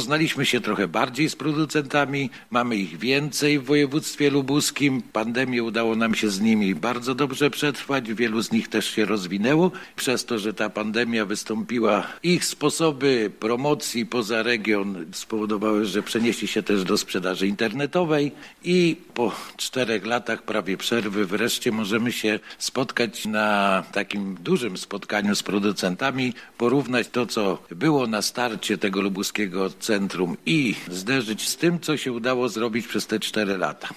Zapoznaliśmy się trochę bardziej z producentami, mamy ich więcej w województwie lubuskim. Pandemię udało nam się z nimi bardzo dobrze przetrwać, wielu z nich też się rozwinęło. Przez to, że ta pandemia wystąpiła, ich sposoby promocji poza region spowodowały, że przenieśli się też do sprzedaży internetowej i po czterech latach prawie przerwy wreszcie możemy się spotkać na takim dużym spotkaniu z producentami, porównać to, co było na starcie tego lubuskiego centrum i zderzyć z tym, co się udało zrobić przez te cztery lata.